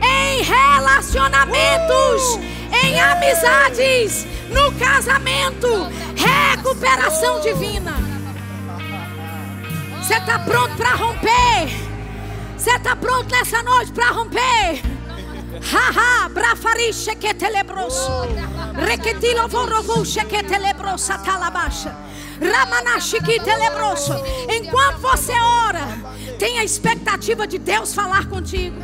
em relacionamentos, em amizades, no casamento, recuperação divina. Você está pronto para romper? Você está pronto nessa noite para romper? Haha, brafarisce que telebroso. Requetilo vorrovusce que telebrosa talabaixa. Ramanashi que telebroso. Enquanto você ora, tenha a expectativa de Deus falar contigo.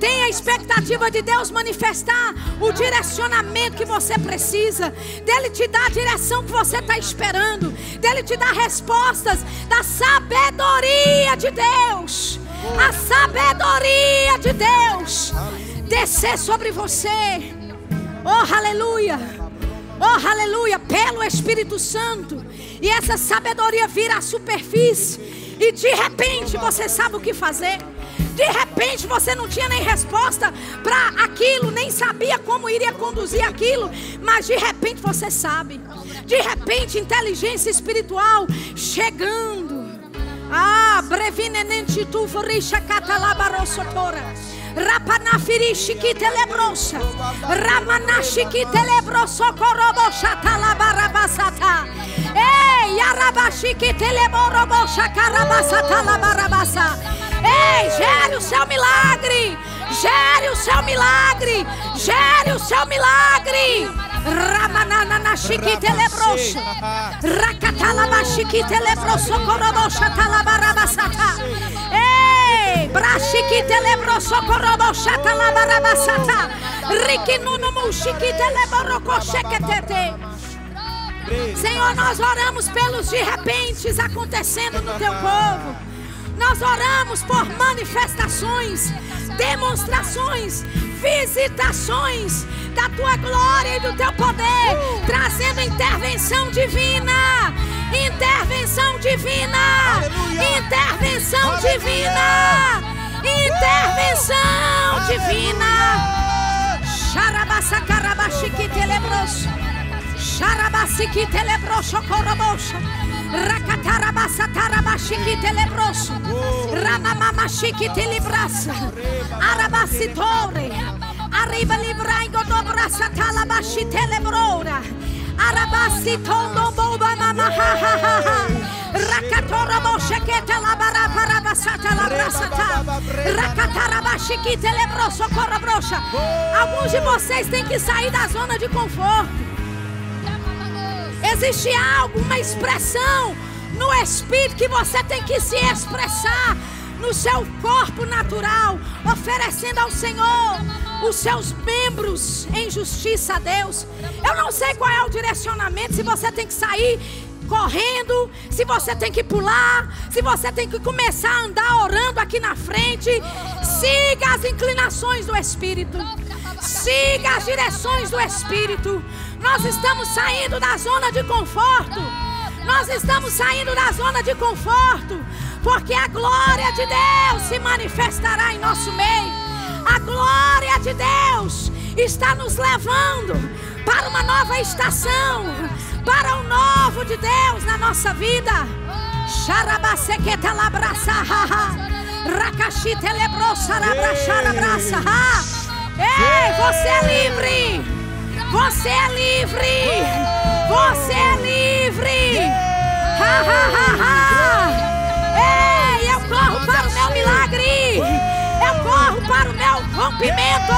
Tenha a expectativa de Deus manifestar o direcionamento que você precisa, dele te dar a direção que você está esperando, dele te dar respostas da sabedoria de Deus. A sabedoria de Deus descer sobre você. Oh, aleluia. Oh, aleluia. Pelo Espírito Santo. E essa sabedoria vira à superfície. E de repente você sabe o que fazer. De repente você não tinha nem resposta para aquilo, nem sabia como iria conduzir aquilo, mas de repente você sabe. De repente, inteligência espiritual chegando. Ah, brevinenente tu forisha catalabarosotora. Rapanafirishi ki telebrosa. Ramanashi ki telebroso korobosha talabarabasata. Ei, yarabashi ki teleborobosha karabasata labarabasa. Ei, gere o seu milagre. Gere o seu milagre. Gere o seu milagre. Ramanana shiki telebrosa. Rakatalaba shiki telebroso korobosha talabarabasata. Ei, brashiki telebroso korobosha talabarabasata. Rikinuno mushiki teleboroko sheketete. Senhor, nós oramos pelos de repentes acontecendo no teu povo. Nós oramos por manifestações, demonstrações, visitações da tua glória e do teu poder, trazendo intervenção divina. Intervenção divina. Intervenção divina. Intervenção divina. Xarabassa carabaxique telebroso. Xarabasique telebroso corobosha. Rakatarabasa tarabashiki telebroso. Ramamamashiki telebrasa. Arabasitore. Arriba librango dobrasa talabashi telebrora. Arabasi tondo boba mama ha ha ha ha. Rakatora boshekete la bara para basata la brasata. Rakatarabashi que telebroso corabrocha. Alguns de vocês têm que sair da zona de conforto. Existe algo, uma expressão no espírito que você tem que se expressar no seu corpo natural, oferecendo ao Senhor os seus membros em justiça a Deus. Eu não sei qual é o direcionamento, se você tem que sair correndo, se você tem que pular, se você tem que começar a andar orando aqui na frente. Siga as inclinações do Espírito. Siga as direções do Espírito. Nós estamos saindo da zona de conforto. Nós estamos saindo da zona de conforto. Porque a glória de Deus se manifestará em nosso meio. A glória de Deus está nos levando para uma nova estação. Para o novo de Deus na nossa vida. Xarabasequeta labraça. Labraça. Ei, você é livre! Você é livre! Você é livre! Ha, ha, ha, ha. Rompimento.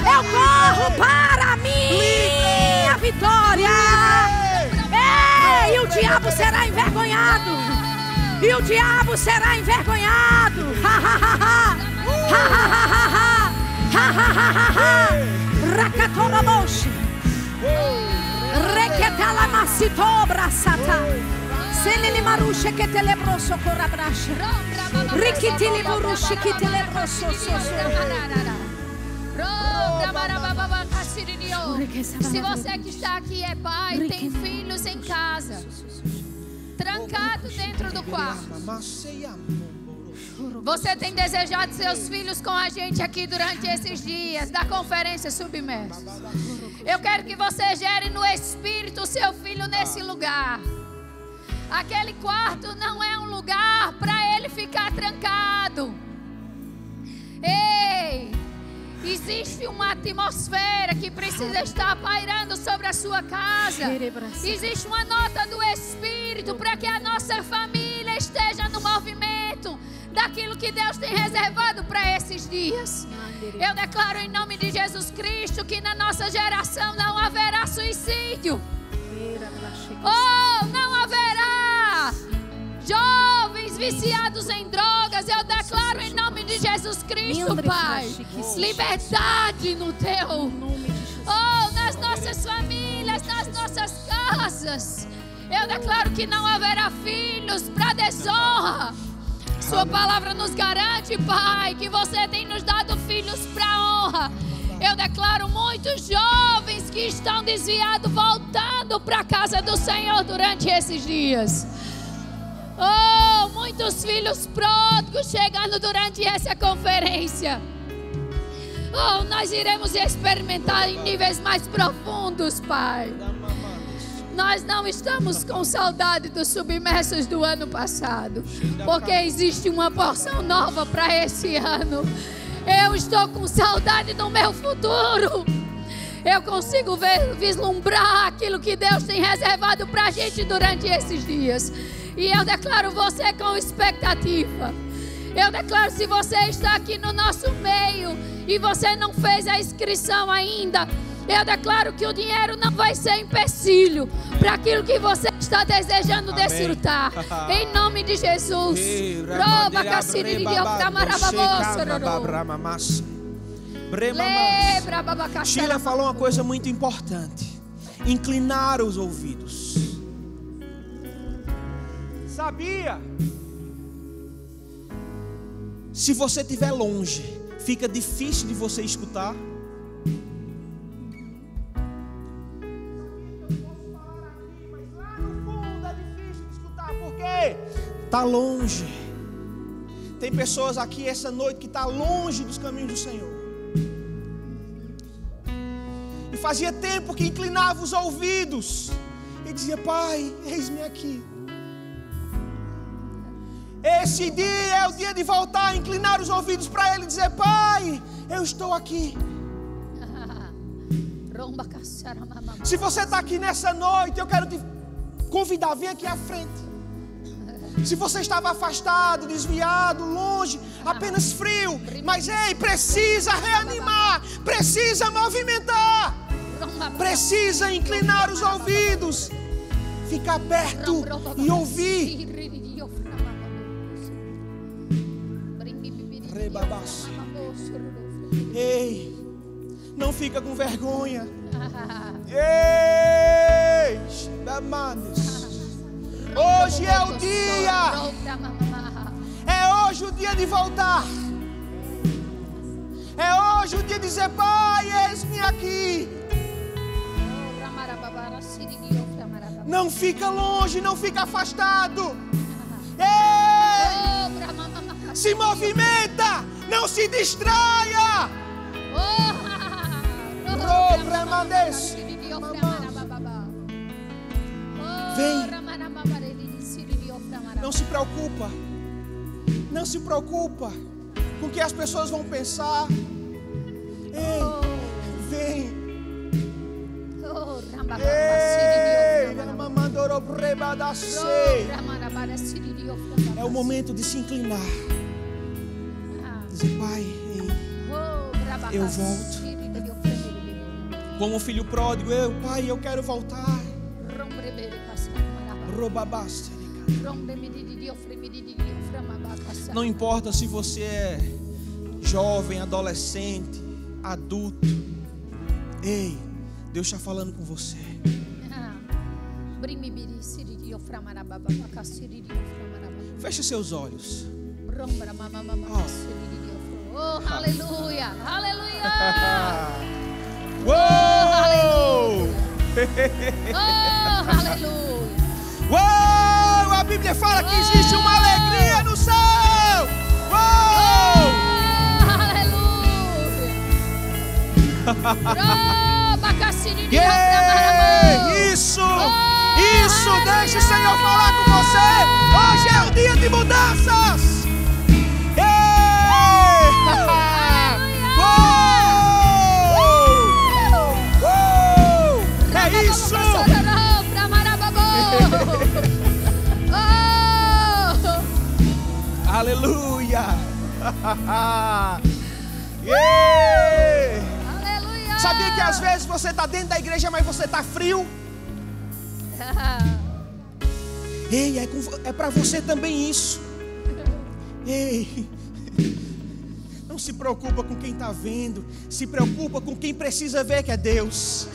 Eu corro para a minha vitória. Ei, e o diabo será envergonhado. E o diabo será envergonhado. Ha, ha, ha, ha. Ha, ha, ha, ha, ha. Ha, ha, ha, ha, ha. Reketalamasito brasata. Senili marushe que telebroso corabrasha. Rikitili burushi que telebroso Se você que está aqui é pai, tem filhos em casa, trancado dentro do quarto. Você tem desejado seus filhos com a gente aqui durante esses dias da conferência submersa. Eu quero que você gere no espírito seu filho nesse lugar. Aquele quarto não é um lugar para ele ficar trancado. Ei! Existe uma atmosfera que precisa estar pairando sobre a sua casa. Existe uma nota do Espírito para que a nossa família esteja no movimento daquilo que Deus tem reservado para esses dias. Eu declaro em nome de Jesus Cristo que na nossa geração não haverá suicídio. Oh, não haverá jovens viciados em drogas. Eu declaro em nome de Jesus Cristo, Pai, liberdade no teu. Oh, nas nossas famílias, nas nossas casas. Eu declaro que não haverá filhos para desonra. Sua palavra nos garante, Pai, que você tem nos dado filhos para honra. Eu declaro muitos jovens que estão desviados voltando para a casa do Senhor durante esses dias. Oh, muitos filhos pródigos chegando durante essa conferência. Oh, nós iremos experimentar em níveis mais profundos, Pai. Nós não estamos com saudade dos submersos do ano passado, porque existe uma porção nova para esse ano. Eu estou com saudade do meu futuro. Eu consigo ver, vislumbrar aquilo que Deus tem reservado para a gente durante esses dias. E eu declaro você com expectativa. Eu declaro se você está aqui no nosso meio e você não fez a inscrição ainda, eu declaro que o dinheiro não vai ser empecilho para aquilo que você está desejando Amém. desfrutar. em nome de Jesus. Babacachara, Sheila falou uma coisa muito importante: inclinar os ouvidos. Sabia? Se você estiver longe, fica difícil de você escutar. Por quê? Tá longe. Tem pessoas aqui essa noite que está longe dos caminhos do Senhor. E fazia tempo que inclinava os ouvidos e dizia: Pai, eis-me aqui. Esse dia é o dia de voltar inclinar os ouvidos para Ele e dizer: Pai, eu estou aqui. Se você está aqui nessa noite, eu quero te convidar, vem aqui à frente. Se você estava afastado, desviado, longe, apenas frio, mas ei, precisa reanimar, precisa movimentar, precisa inclinar os ouvidos, ficar perto e ouvir. Rebabás. Ei, não fica com vergonha. Ei, Damanes. Hoje é o dia. É hoje o dia de voltar. É hoje o dia de dizer, Pai, eis-me aqui. Não fica longe, não fica afastado. Se movimenta, não se distraia. Não se preocupa. Não se preocupa com o que as pessoas vão pensar. Ei, vem. É o momento de se inclinar. Pai, eu volto. Como filho pródigo, eu, Pai, eu quero voltar. Não importa se você é jovem, adolescente, adulto. Ei, Deus está falando com você. Feche seus olhos. Oh, oh aleluia, aleluia. Uou! Oh, aleluia. Uou! A Bíblia fala que existe uma alegria no céu. Uou! aleluia. yeah! Isso! Isso! Deixa o Senhor falar com você. Hoje é o dia de mudanças. Aleluia! yeah! Aleluia! Sabia que às vezes você está dentro da igreja, mas você está frio? Ei, é, é para você também isso. Ei, não se preocupa com quem está vendo, se preocupa com quem precisa ver que é Deus.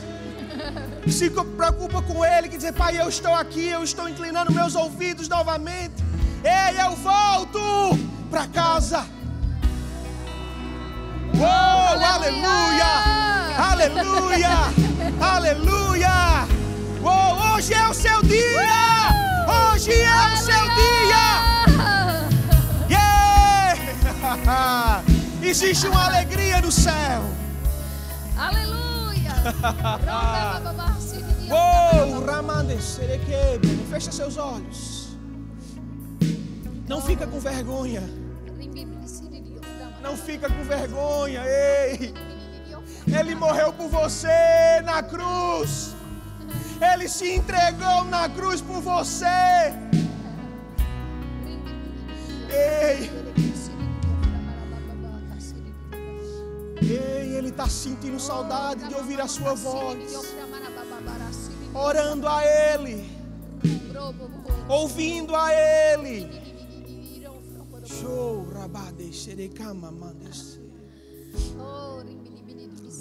Se preocupa com Ele, que dizer, Pai, eu estou aqui, eu estou inclinando meus ouvidos novamente. Ei, eu volto para casa. Oh, aleluia! Aleluia! Aleluia! Oh, hoje é o seu dia! Hoje é o seu dia! Yeah! Existe uma alegria no céu. Aleluia! Oh, Ramandeserequebe. Fecha seus olhos. Não fica com vergonha. Não fica com vergonha. Ei. Ele morreu por você na cruz. Ele se entregou na cruz por você. Ei. Ei, ele está sentindo saudade de ouvir a sua voz. Orando a Ele. Ouvindo a Ele. Show, rabade, xerecama, mandes.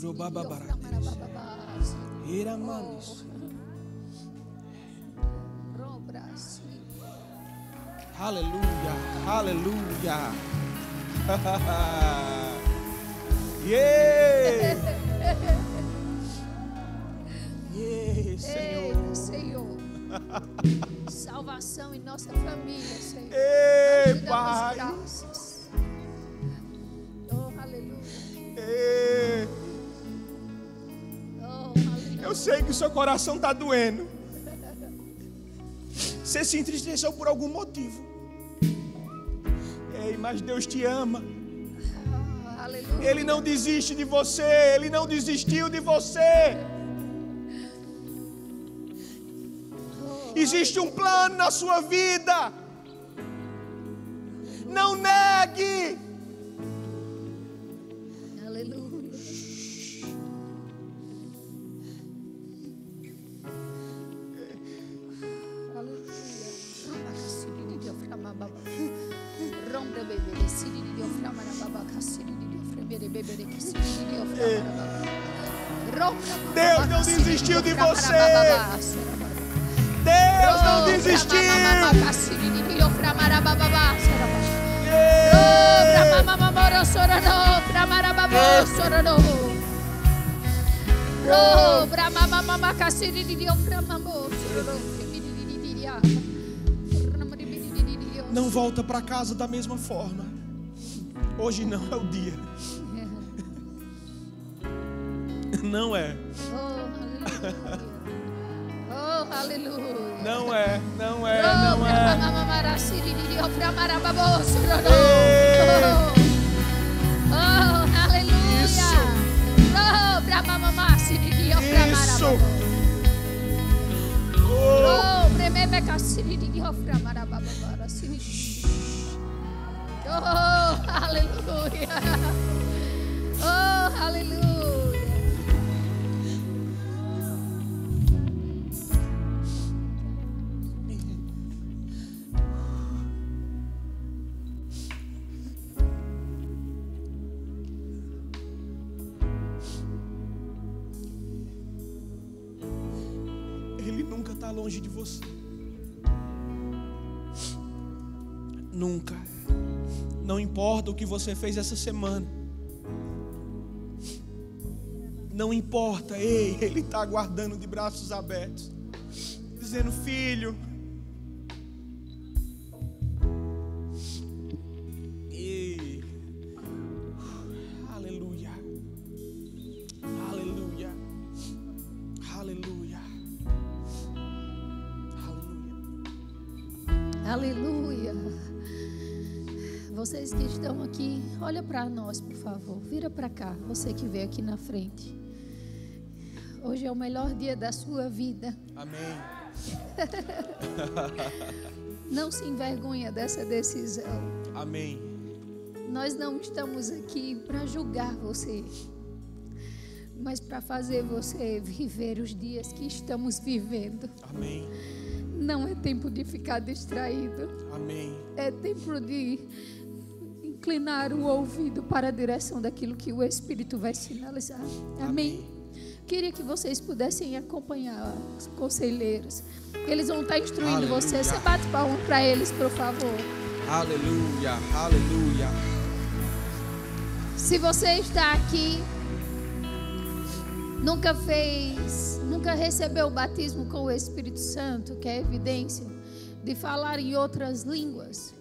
Robababarades. Iramandes. Aleluia, aleluia. yeah. Yeah, Senhor. Ei, Senhor. Salvação em nossa família, Senhor. Ei, damos Pai. Oh, aleluia. Ei. Oh, aleluia. Eu sei que o seu coração está doendo. Você se entristeceu por algum motivo. Ei, mas Deus te ama. Oh. Ele não desiste de você. Ele não desistiu de você. Existe um plano na sua vida. Não negue. Aleluia. Deus não desistiu de você. Deus não desistiu. Não volta para casa da mesma forma. Hoje não é o dia. Não é. Oh, aleluia. Não é. Não é. Não é. Oh, aleluia. Isso. Oh, Isso. Oh, Oh, rememe kasiri di ofra marababara sini. Oh, haleluya. Oh, haleluya. Que você fez essa semana. Não importa, ei, Ele está aguardando de braços abertos, dizendo: Filho, Que estão aqui, olha para nós, por favor. Vira para cá, você que veio aqui na frente. Hoje é o melhor dia da sua vida. Amém. Não se envergonha dessa decisão. Amém. Nós não estamos aqui para julgar você, mas para fazer você viver os dias que estamos vivendo. Amém. Não é tempo de ficar distraído, Amém. é tempo de inclinar o ouvido para a direção daquilo que o Espírito vai sinalizar. Amém. Queria que vocês pudessem acompanhar os conselheiros. Eles vão estar instruindo Aleluia. você. Você bate palma para eles, por favor. Aleluia. Aleluia. Se você está aqui, nunca fez, nunca recebeu o batismo com o Espírito Santo, que é evidência de falar em outras línguas,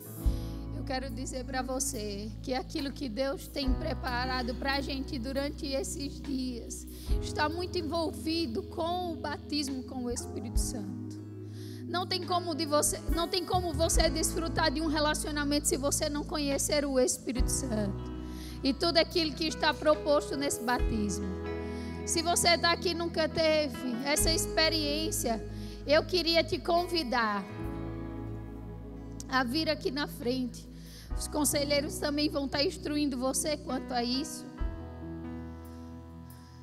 quero dizer para você que aquilo que Deus tem preparado para a gente durante esses dias está muito envolvido com o batismo com o Espírito Santo. Não tem como de você, não tem como você desfrutar de um relacionamento se você não conhecer o Espírito Santo e tudo aquilo que está proposto nesse batismo. Se você está aqui e nunca teve essa experiência, eu queria te convidar a vir aqui na frente. Os conselheiros também vão estar instruindo você quanto a isso.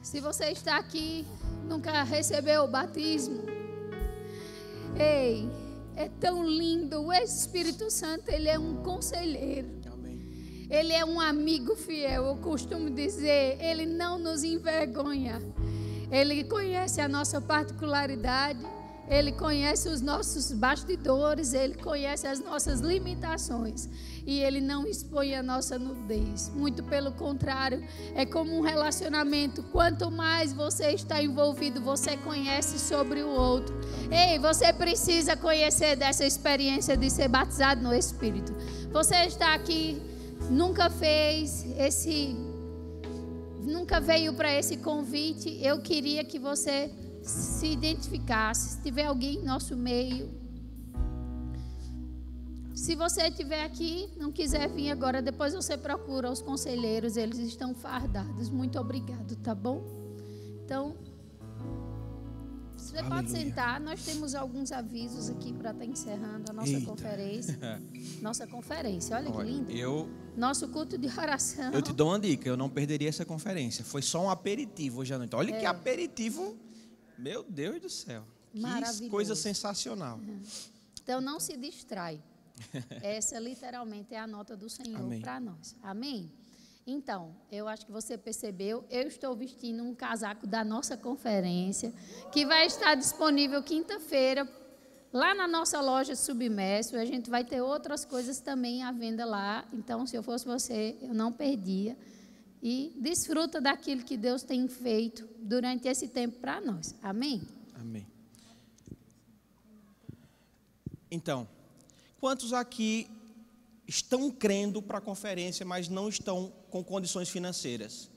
Se você está aqui, nunca recebeu o batismo, ei, é tão lindo. O Espírito Santo, ele é um conselheiro. Amém. Ele é um amigo fiel. Eu costumo dizer, ele não nos envergonha. Ele conhece a nossa particularidade, ele conhece os nossos bastidores, ele conhece as nossas limitações e ele não expõe a nossa nudez. Muito pelo contrário, é como um relacionamento. Quanto mais você está envolvido, você conhece sobre o outro. Ei, você precisa conhecer dessa experiência de ser batizado no Espírito. Você está aqui, nunca fez esse nunca veio para esse convite, eu queria que você se identificasse. Se tiver alguém em nosso meio. Se você estiver aqui, não quiser vir agora, depois você procura os conselheiros, eles estão fardados. Muito obrigado, tá bom? Então, você pode Aleluia. sentar. Nós temos alguns avisos aqui para estar encerrando a nossa Eita. conferência. Nossa conferência, olha que Olha, lindo. eu, Nosso culto de oração. eu te dou uma dica, eu não perderia essa conferência. Foi só um aperitivo hoje à noite. Olha que aperitivo. Meu Deus do céu. Que coisa sensacional. Então não se distrai. Essa literalmente é a nota do Senhor para nós. Amém? Então, eu acho que você percebeu, eu estou vestindo um casaco da nossa conferência, que vai estar disponível quinta-feira lá na nossa loja Submerso. A gente vai ter outras coisas também à venda lá. Então, se eu fosse você, eu não perdia. E desfruta daquilo que Deus tem feito durante esse tempo para nós. Amém? Amém. Então, quantos aqui estão crendo para a conferência, mas não estão com condições financeiras?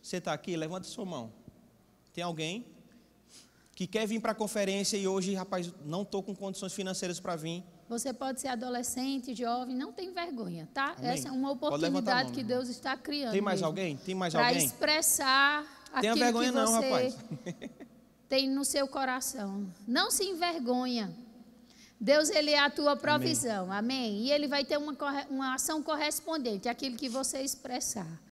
Você está aqui? Levanta sua mão. Tem alguém que quer vir para a conferência e hoje, rapaz, não estou com condições financeiras para vir? Você pode ser adolescente, jovem, não tem vergonha, tá? Amém. Essa é uma oportunidade mão, que. Deus está criando. Tem mais alguém? Tem mais Para alguém? expressar Tenha aquilo vergonha que não, você rapaz. tem no seu coração. Não se envergonha. Deus, ele é a tua provisão. Amém. E ele vai ter uma, uma ação correspondente àquilo que você expressar.